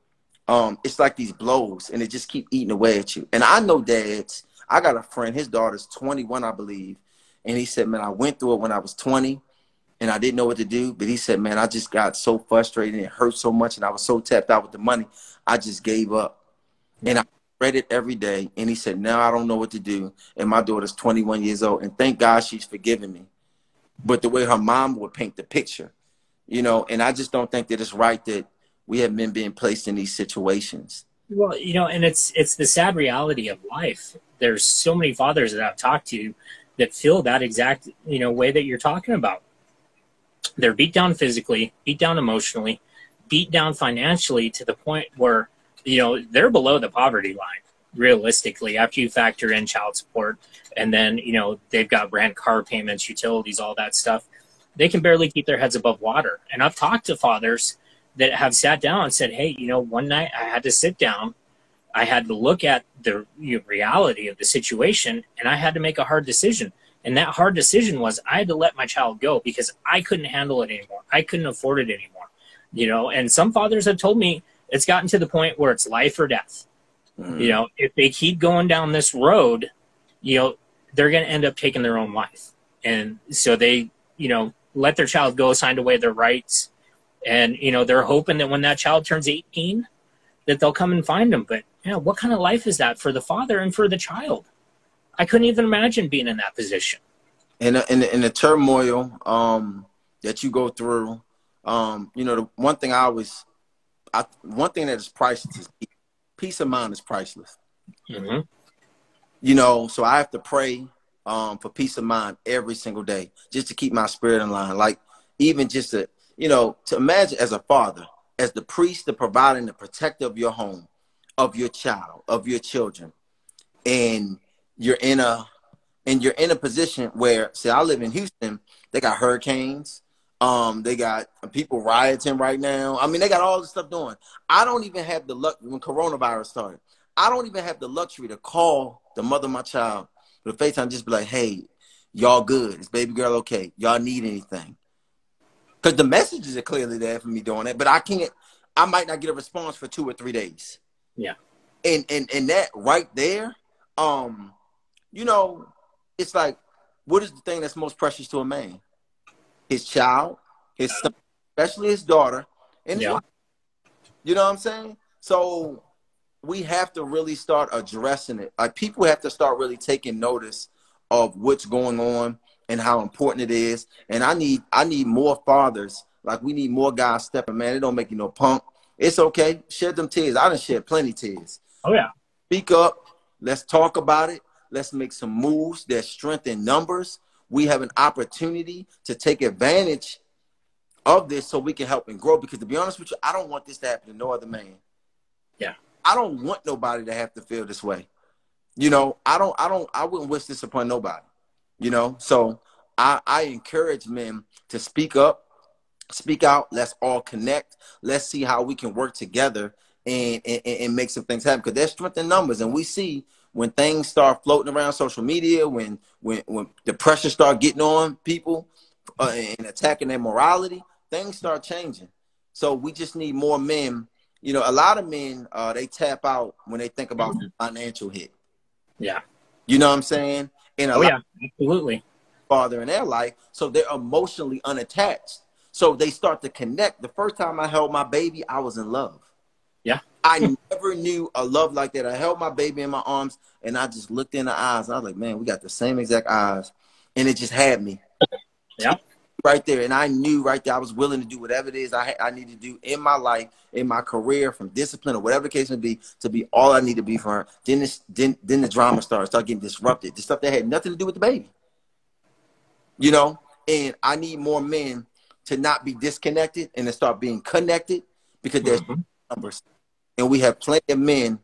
Um, it's like these blows, and they just keep eating away at you. And I know dads. I got a friend. His daughter's 21, I believe, and he said, "Man, I went through it when I was 20." And I didn't know what to do. But he said, man, I just got so frustrated and it hurt so much and I was so tapped out with the money, I just gave up. And I read it every day. And he said, now I don't know what to do. And my daughter's 21 years old. And thank God she's forgiven me. But the way her mom would paint the picture, you know, and I just don't think that it's right that we have men being placed in these situations. Well, you know, and it's it's the sad reality of life. There's so many fathers that I've talked to that feel that exact, you know, way that you're talking about they're beat down physically, beat down emotionally, beat down financially to the point where, you know, they're below the poverty line realistically after you factor in child support and then, you know, they've got rent, car payments, utilities, all that stuff. They can barely keep their heads above water. And I've talked to fathers that have sat down and said, hey, you know, one night I had to sit down I had to look at the reality of the situation and I had to make a hard decision. And that hard decision was I had to let my child go because I couldn't handle it anymore. I couldn't afford it anymore. You know, and some fathers have told me it's gotten to the point where it's life or death. Mm-hmm. You know, if they keep going down this road, you know, they're going to end up taking their own life. And so they, you know, let their child go, signed away their rights. And, you know, they're hoping that when that child turns 18, that they'll come and find them. But, you know, what kind of life is that for the father and for the child? I couldn't even imagine being in that position. In the, in the, in the turmoil um, that you go through, um, you know, the one thing I always, I, one thing that is priceless is peace of mind is priceless. Mm-hmm. You know, so I have to pray um, for peace of mind every single day, just to keep my spirit in line. Like even just to, you know, to imagine as a father, as the priest, the provider, and the protector of your home, of your child, of your children, and you're in a and you're in a position where say I live in Houston, they got hurricanes, um, they got people rioting right now. I mean, they got all this stuff doing. I don't even have the luck when coronavirus started. I don't even have the luxury to call the mother of my child with a FaceTime, just be like, "Hey, y'all good? Is baby girl okay? Y'all need anything?" Because the messages are clearly there for me doing that, but I can't. I might not get a response for two or three days. Yeah, and and and that right there, um, you know, it's like, what is the thing that's most precious to a man? His child, his son, especially his daughter, and yeah. You know what I'm saying? So we have to really start addressing it. Like people have to start really taking notice of what's going on and how important it is. And I need I need more fathers. Like we need more guys stepping. Man, it don't make you no punk. It's okay. Shed them tears. I done shed plenty tears. Oh yeah. Speak up. Let's talk about it. Let's make some moves. There's strength in numbers. We have an opportunity to take advantage of this so we can help and grow. Because to be honest with you, I don't want this to happen to no other man. Yeah. I don't want nobody to have to feel this way. You know, I don't, I don't, I wouldn't wish this upon nobody. You know, so I, I encourage men to speak up, speak out. Let's all connect. Let's see how we can work together and, and, and make some things happen. Because there's strength in numbers, and we see when things start floating around social media, when when when the pressure start getting on people uh, and attacking their morality, things start changing. So we just need more men. You know, a lot of men uh, they tap out when they think about mm-hmm. financial hit. Yeah, you know what I'm saying. And oh yeah, absolutely. Father in their life, so they're emotionally unattached. So they start to connect. The first time I held my baby, I was in love. Yeah. I never knew a love like that. I held my baby in my arms and I just looked in the eyes. I was like, man, we got the same exact eyes. And it just had me. Yeah. right there, and I knew right there I was willing to do whatever it is I I need to do in my life, in my career, from discipline or whatever the case may be, to be all I need to be for her. Then this, then then the drama started, start getting disrupted. The stuff that had nothing to do with the baby. You know, and I need more men to not be disconnected and to start being connected because there's mm-hmm. numbers, and we have plenty of men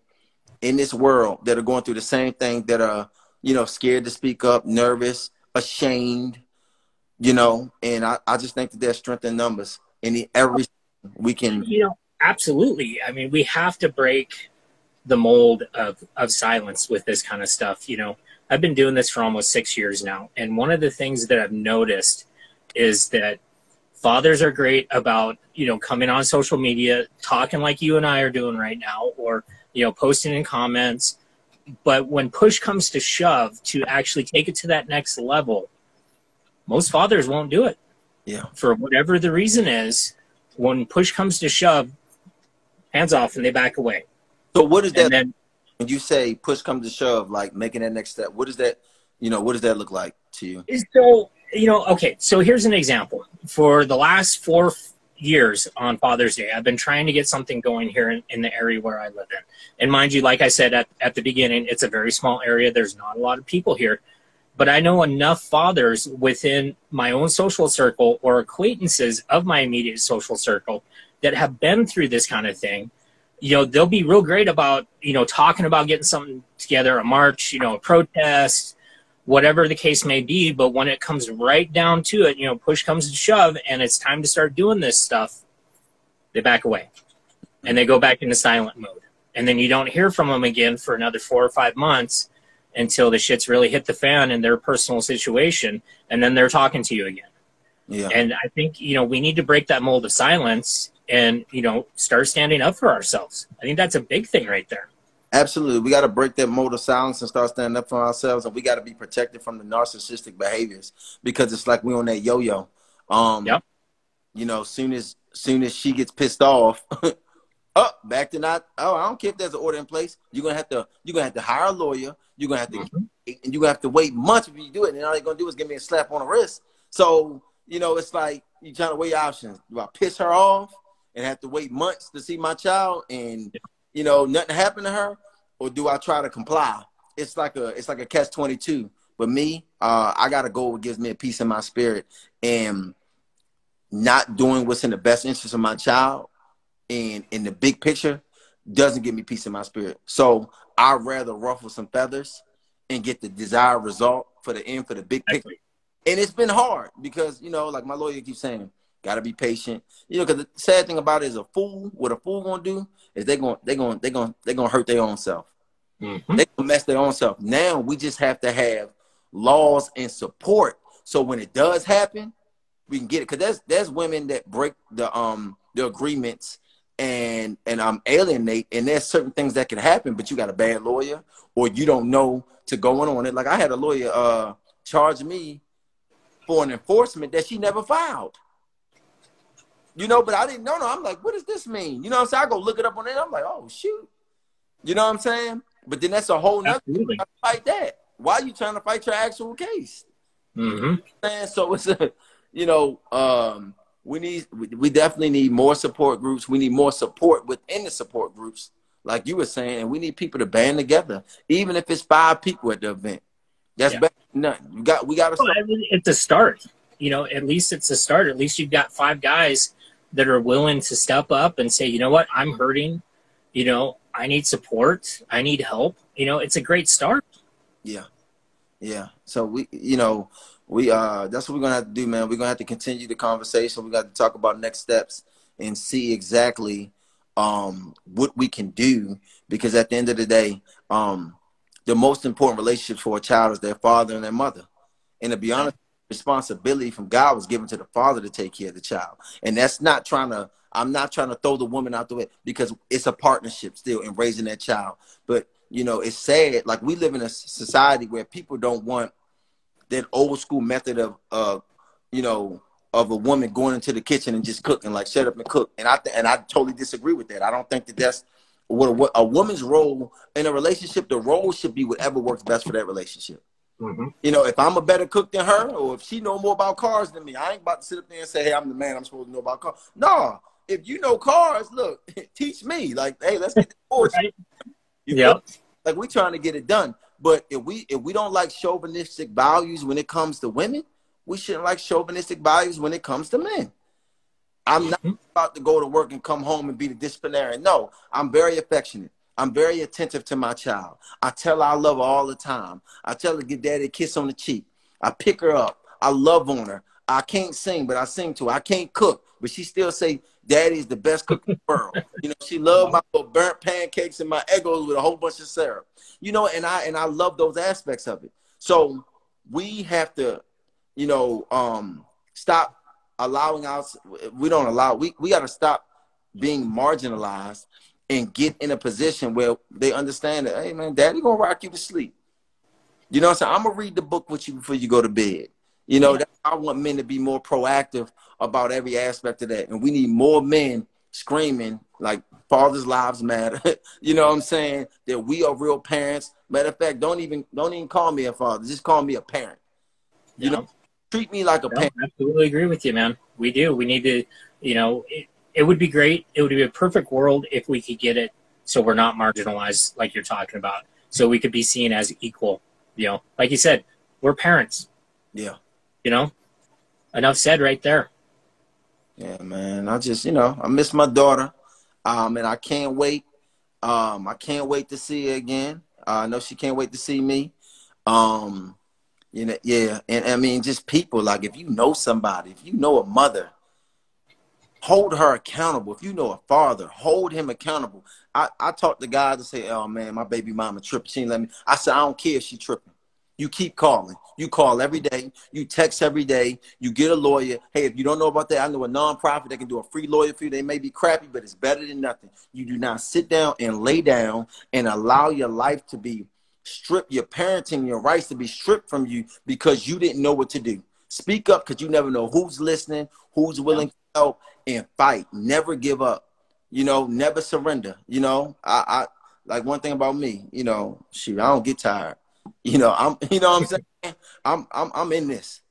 in this world that are going through the same thing that are you know scared to speak up, nervous, ashamed you know, and I, I just think that there's strength in numbers. And every we can, you know, absolutely. I mean, we have to break the mold of of silence with this kind of stuff. You know, I've been doing this for almost six years now, and one of the things that I've noticed is that fathers are great about you know coming on social media, talking like you and I are doing right now, or you know, posting in comments. But when push comes to shove, to actually take it to that next level, most fathers won't do it. Yeah. For whatever the reason is, when push comes to shove, hands off and they back away. So what is that? Then, when you say push comes to shove, like making that next step, what does that, you know, what does that look like to you? So, you know, okay, so here's an example. For the last four years on Father's Day, I've been trying to get something going here in, in the area where I live in. And mind you, like I said at, at the beginning, it's a very small area. There's not a lot of people here but I know enough fathers within my own social circle or acquaintances of my immediate social circle that have been through this kind of thing. You know, they'll be real great about, you know, talking about getting something together, a march, you know, a protest, whatever the case may be. But when it comes right down to it, you know, push comes to shove and it's time to start doing this stuff, they back away and they go back into silent mode. And then you don't hear from them again for another four or five months until the shit's really hit the fan in their personal situation, and then they're talking to you again. Yeah. And I think you know we need to break that mold of silence and you know start standing up for ourselves. I think that's a big thing right there. Absolutely, we got to break that mode of silence and start standing up for ourselves, and we got to be protected from the narcissistic behaviors because it's like we're on that yo-yo. Um, yep. You know, soon as soon as she gets pissed off, *laughs* oh, back to not. Oh, I don't care if there's an order in place. You're gonna have to. You're gonna have to hire a lawyer. You're gonna have to, mm-hmm. and you're gonna have to wait months if you do it. And all they're gonna do is give me a slap on the wrist. So you know, it's like you're trying to weigh options. Do I piss her off and have to wait months to see my child, and you know, nothing happened to her, or do I try to comply? It's like a, it's like a catch twenty two. But me, uh, I gotta go what gives me a peace in my spirit, and not doing what's in the best interest of my child, and in the big picture, doesn't give me peace in my spirit. So I'd rather ruffle some feathers and get the desired result for the end for the big picture. And it's been hard because, you know, like my lawyer keeps saying, gotta be patient. You know, because the sad thing about it is a fool, what a fool gonna do is they're gonna they're gonna they're gonna they're gonna hurt their own self. Mm-hmm. They gonna mess their own self. Now we just have to have laws and support so when it does happen, we can get it. Cause there's there's women that break the um the agreements and and I'm alienate and there's certain things that can happen, but you got a bad lawyer or you don't know to go on it. Like I had a lawyer uh charge me for an enforcement that she never filed. You know, but I didn't know. No, I'm like, what does this mean? You know what I'm saying? I go look it up on it. I'm like, oh shoot. You know what I'm saying? But then that's a whole nother fight that. Why are you trying to fight your actual case? Mm-hmm. And so it's a, you know, um, we need we definitely need more support groups. We need more support within the support groups, like you were saying, and we need people to band together, even if it's five people at the event. That's yeah. better than nothing. You got we got to. Well, I mean, it's a start. You know, at least it's a start. At least you've got five guys that are willing to step up and say, you know what, I'm hurting. You know, I need support. I need help. You know, it's a great start. Yeah, yeah. So we, you know, we uh that's what we're gonna have to do, man. We're gonna have to continue the conversation. We got to talk about next steps and see exactly um what we can do because at the end of the day, um the most important relationship for a child is their father and their mother. And to be honest, responsibility from God was given to the father to take care of the child. And that's not trying to I'm not trying to throw the woman out the way because it's a partnership still in raising that child. But you know, it's sad. Like we live in a society where people don't want that old school method of uh you know of a woman going into the kitchen and just cooking like shut up and cook and i and i totally disagree with that i don't think that that's what a, what a woman's role in a relationship the role should be whatever works best for that relationship Mm-hmm. You know, if I'm a better cook than her, or if she know more about cars than me, I ain't about to sit up there and say, "Hey, I'm the man. I'm supposed to know about cars." No, if you know cars, look, *laughs* teach me. Like, hey, let's get the right. Yep. Like we trying to get it done. But if we if we don't like chauvinistic values when it comes to women, we shouldn't like chauvinistic values when it comes to men. I'm not mm-hmm. about to go to work and come home and be the disciplinarian. No, I'm very affectionate. I'm very attentive to my child. I tell her I love her all the time. I tell her to give daddy a kiss on the cheek. I pick her up. I love on her. I can't sing, but I sing to her. I can't cook, but she still say, Daddy is the best cook in the world. *laughs* You know, she loved my little burnt pancakes and my Eggos with a whole bunch of syrup. You know, and I and I love those aspects of it. So we have to, you know, um, stop allowing us. We don't allow. We we got to stop being marginalized and get in a position where they understand that, hey man, daddy gonna rock you to sleep. You know what I'm saying? I'm gonna read the book with you before you go to bed. You know, I want men to be more proactive about every aspect of that. And we need more men screaming like fathers' lives matter. *laughs* you know what I'm saying? That we are real parents. Matter of fact, don't even don't even call me a father. Just call me a parent. You yeah. know, treat me like a parent. I absolutely agree with you, man. We do. We need to, you know, it, it would be great. It would be a perfect world if we could get it so we're not marginalized like you're talking about. So we could be seen as equal. You know, like you said, we're parents. Yeah. You know, enough said right there. Yeah, man. I just, you know, I miss my daughter. Um, and I can't wait. Um, I can't wait to see her again. Uh, I know she can't wait to see me. Um, you know, yeah. And I mean, just people like if you know somebody, if you know a mother, hold her accountable. If you know a father, hold him accountable. I, I talked to guys to say, oh man, my baby mama tripping. She let me. I said, I don't care if she tripping. You keep calling. You call every day. You text every day. You get a lawyer. Hey, if you don't know about that, I know a nonprofit that can do a free lawyer for you. They may be crappy, but it's better than nothing. You do not sit down and lay down and allow your life to be stripped, your parenting, your rights to be stripped from you because you didn't know what to do. Speak up because you never know who's listening, who's willing to help, and fight. Never give up. You know, never surrender. You know, I, I like one thing about me. You know, shoot, I don't get tired. *laughs* You know, I'm *laughs* you know what I'm saying? I'm I'm I'm in this.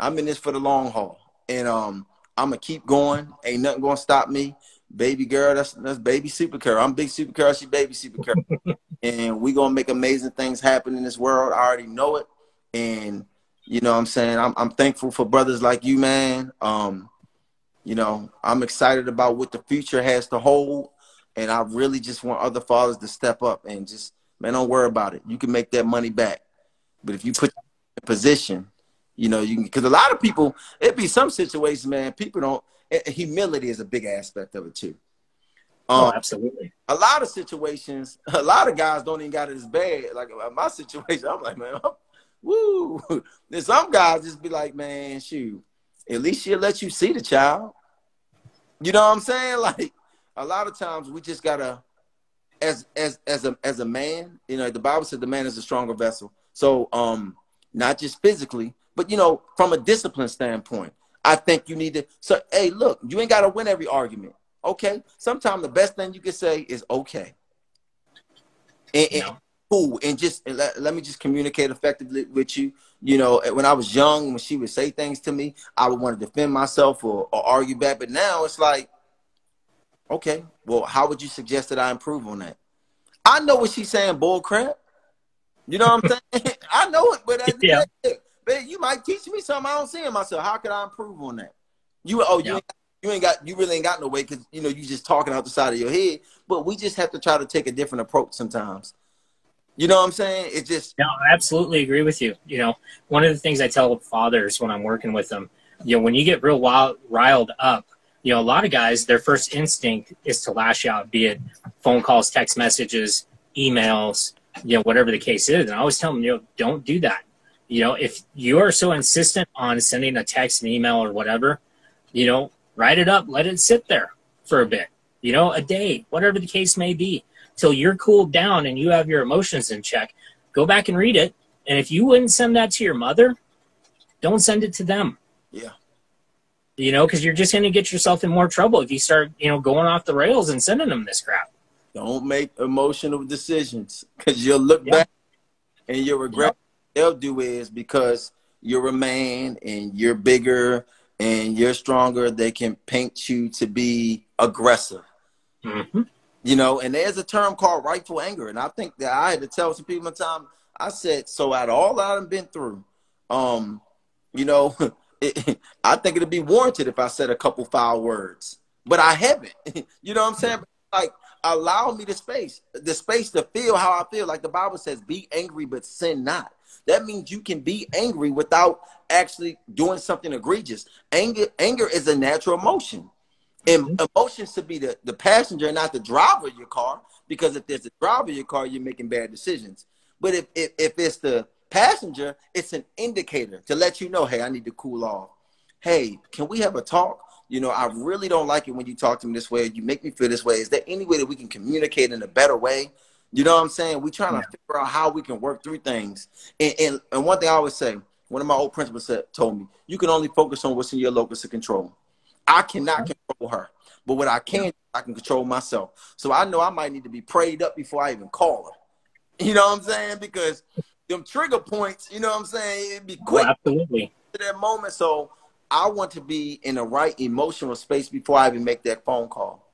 I'm in this for the long haul. And um I'm gonna keep going. Ain't nothing gonna stop me. Baby girl, that's that's baby super girl. I'm big super girl, she baby super girl. *laughs* and we gonna make amazing things happen in this world. I already know it. And you know what I'm saying? I'm I'm thankful for brothers like you, man. Um, you know, I'm excited about what the future has to hold. And I really just want other fathers to step up and just man, don't worry about it. You can make that money back. But if you put in position, you know, you can, because a lot of people, it be some situations, man, people don't, eh, eh, humility is a big aspect of it too. Oh, um, oh, absolutely. A lot of situations, *laughs* a lot of guys don't even got it as bad. Like uh, my *laughs* situation, I'm like, man, I'm, *laughs* woo. Then some guys just be like, man, shoot, at least she'll let you see the child. You know what I'm saying? *laughs* Like a lot of times we just gotta as as as a as a man, you know, the Bible said the man is a stronger vessel. So um not just physically, but you know, from a discipline standpoint, I think you need to so hey, look, you ain't gotta win every argument. Okay. Sometimes the best thing you can say is okay. And, and cool. And just and let, let me just communicate effectively with you. You know, when I was young, when she would say things to me, I would want to defend myself or, or argue back. But now it's like, Okay. Well, how would you suggest that I improve on that? I know what she's saying, bull crap. You know what I'm saying? *laughs* I know it, but yeah. man, you might teach me something I don't see in myself. How could I improve on that? You oh you yeah. ain't, you ain't got you really ain't got no way because you know you just talking out the side of your head. But we just have to try to take a different approach sometimes. You know what I'm saying? It just No, I absolutely agree with you. You know, one of the things I tell fathers when I'm working with them, you know, when you get real wild riled up, you know, a lot of guys, their first instinct is to lash out, be it phone calls, text messages, emails, you know, whatever the case is. And I always tell them, you know, don't do that. You know, if you are so insistent on sending a text, an email, or whatever, you know, write it up, let it sit there for a bit, you know, a day, whatever the case may be, till you're cooled down and you have your emotions in check. Go back and read it. And if you wouldn't send that to your mother, don't send it to them. Yeah you know, because you're just going to get yourself in more trouble if you start, you know, going off the rails and sending them this crap. Don't make emotional decisions because you'll look back and you'll regret. they'll do is because you're a man and you're bigger and you're stronger, they can paint you to be aggressive. Mm-hmm. You know, and there's a term called rightful anger. And I think that I had to tell some people one time, I said, so out of all I've been through, um, you know, *laughs* it, *laughs* I think it'd be warranted if I said a couple foul words, but I haven't. *laughs* you know what I'm saying? Like, allow me the space, the space to feel how I feel. Like the Bible says, be angry, but sin not. That means you can be angry without actually doing something egregious. Anger, anger is a natural emotion. And mm-hmm. emotions should be the, the passenger, not the driver of your car. Because if there's a driver of your car, you're making bad decisions. But if, if, if it's the passenger, it's an indicator to let you know, hey, I need to cool off. Hey, can we have a talk? You know, I really don't like it when you talk to me this way. You make me feel this way. Is there any way that we can communicate in a better way? You know what I'm saying? We're trying yeah. to figure out how we can work through things. And, and, and one thing I always say, one of my old principals said, told me, you can only focus on what's in your locus of control. I cannot control her, but what I can, I can control myself. So I know I might need to be prayed up before I even call her. You know what I'm saying? Because them trigger points, you know what I'm saying? It'd be oh, quick. Oh, absolutely. To that moment. So I want to be in the right emotional space before I even make that phone call.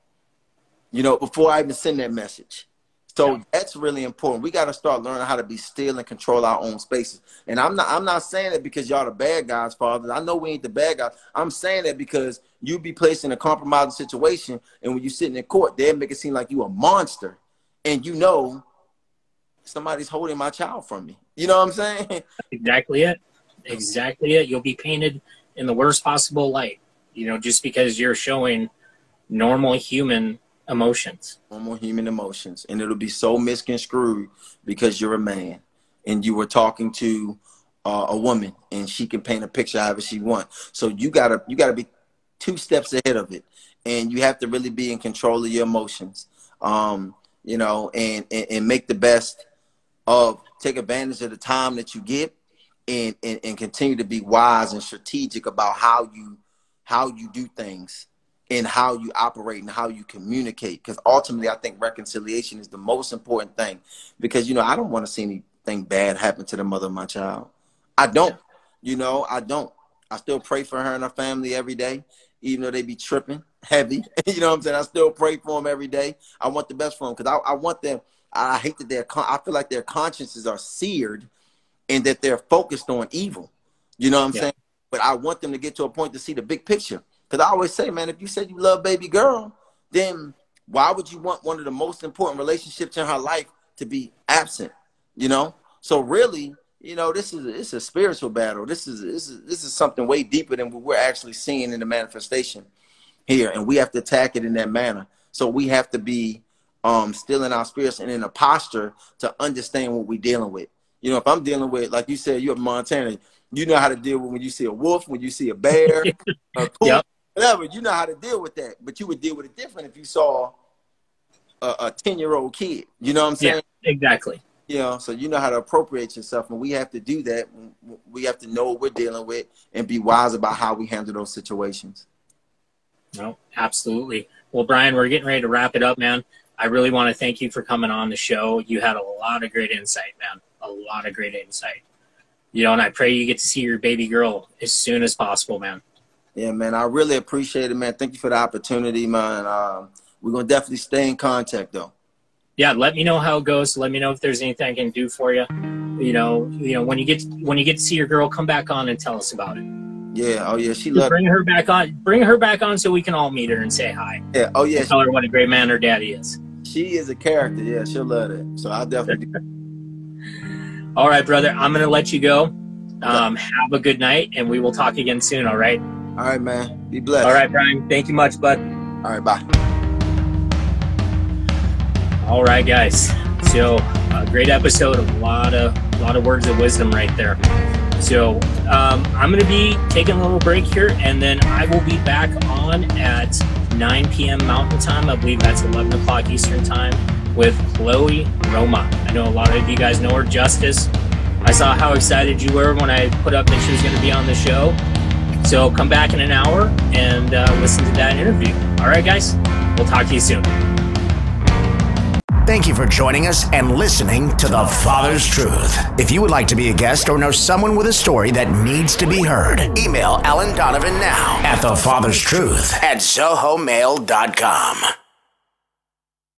You know, before I even send that message. So yeah. that's really important. We got to start learning how to be still and control our own spaces. And I'm not I'm not saying it because y'all the bad guys, father. I know we ain't the bad guys. I'm saying that because you be placed in a compromising situation, and when you sitting in court, they make it seem like you a monster, and you know somebody's holding my child from me. You know what I'm saying? *laughs* Exactly it. Exactly it. You'll be painted in the worst possible light. You know, just because you're showing normal human emotions. Normal human emotions. And it'll be so misconstrued because you're a man and you were talking to uh, a woman and she can paint a picture however she wants. So you gotta you gotta be two steps ahead of it. And you have to really be in control of your emotions. Um, you know, and, and, and make the best of take advantage of the time that you get and, and, and continue to be wise and strategic about how you how you do things in how you operate and how you communicate. Because ultimately, I think reconciliation is the most important thing. Because you know, I don't want to see anything bad happen to the mother of my child. I don't. You know, I don't. I still pray for her and her family every day, even though they be tripping heavy. *laughs* you know what I'm saying? I still pray for them every day. I want the best for them because I, I want them. I hate that their. I feel like their consciences are seared, and that they're focused on evil. You know what I'm yeah. saying? But I want them to get to a point to see the big picture. Because I always say, man, if you said you love baby girl, then why would you want one of the most important relationships in her life to be absent? You know? So really, you know, this is it's a spiritual battle. This is this is this is something way deeper than what we're actually seeing in the manifestation here, and we have to attack it in that manner. So we have to be um, still in our spirits and in a posture to understand what we're dealing with. You know, if I'm dealing with, like you said, you're Montana, you know how to deal with when you see a wolf, when you see a bear, *laughs* a yep whatever. You know how to deal with that, but you would deal with it different if you saw a ten year old kid. You know what I'm saying? Yeah, exactly. You know, so you know how to appropriate yourself, and we have to do that. We have to know what we're dealing with and be wise about how we handle those situations. No, absolutely. Well, Bryan, we're getting ready to wrap it up, man. I really want to thank you for coming on the show. You had a lot of great insight, man. A lot of great insight. You know, and I pray you get to see your baby girl as soon as possible, man. Yeah, man, I really appreciate it, man. Thank you for the opportunity, man. Uh, we're gonna definitely stay in contact, though. Yeah, let me know how it goes. Let me know if there's anything I can do for you. You know, you know when you get when you get to see your girl, come back on and tell us about it. Yeah. Oh yeah. She loved. Bring her back on. Bring her back on so we can all meet her and say hi. Yeah. Oh yeah. Tell her what a great man her daddy is. She is a character. Yeah, she'll love it. So I'll definitely. *laughs* all right, brother. I'm gonna let you go. Um, have a good night, and we will talk again soon. All right. All right, man. Be blessed. All right, Bryan. Thank you much, bud. All right, bye. All right, guys. So, a great episode. A lot of, a lot of words of wisdom right there. So, um, I'm going to be taking a little break here, and then I will be back on at 9 p.m. Mountain Time. I believe that's 11 o'clock Eastern Time with Chloe Roma. I know a lot of you guys know her, Justice. I saw how excited you were when I put up that she was going to be on the show. So come back in an hour and uh, listen to that interview. All right, guys, we'll talk to you soon. Thank you for joining us and listening to The Father's Truth. If you would like to be a guest or know someone with a story that needs to be heard, email Alan Donovan now at thefatherstruth at zohomail.com.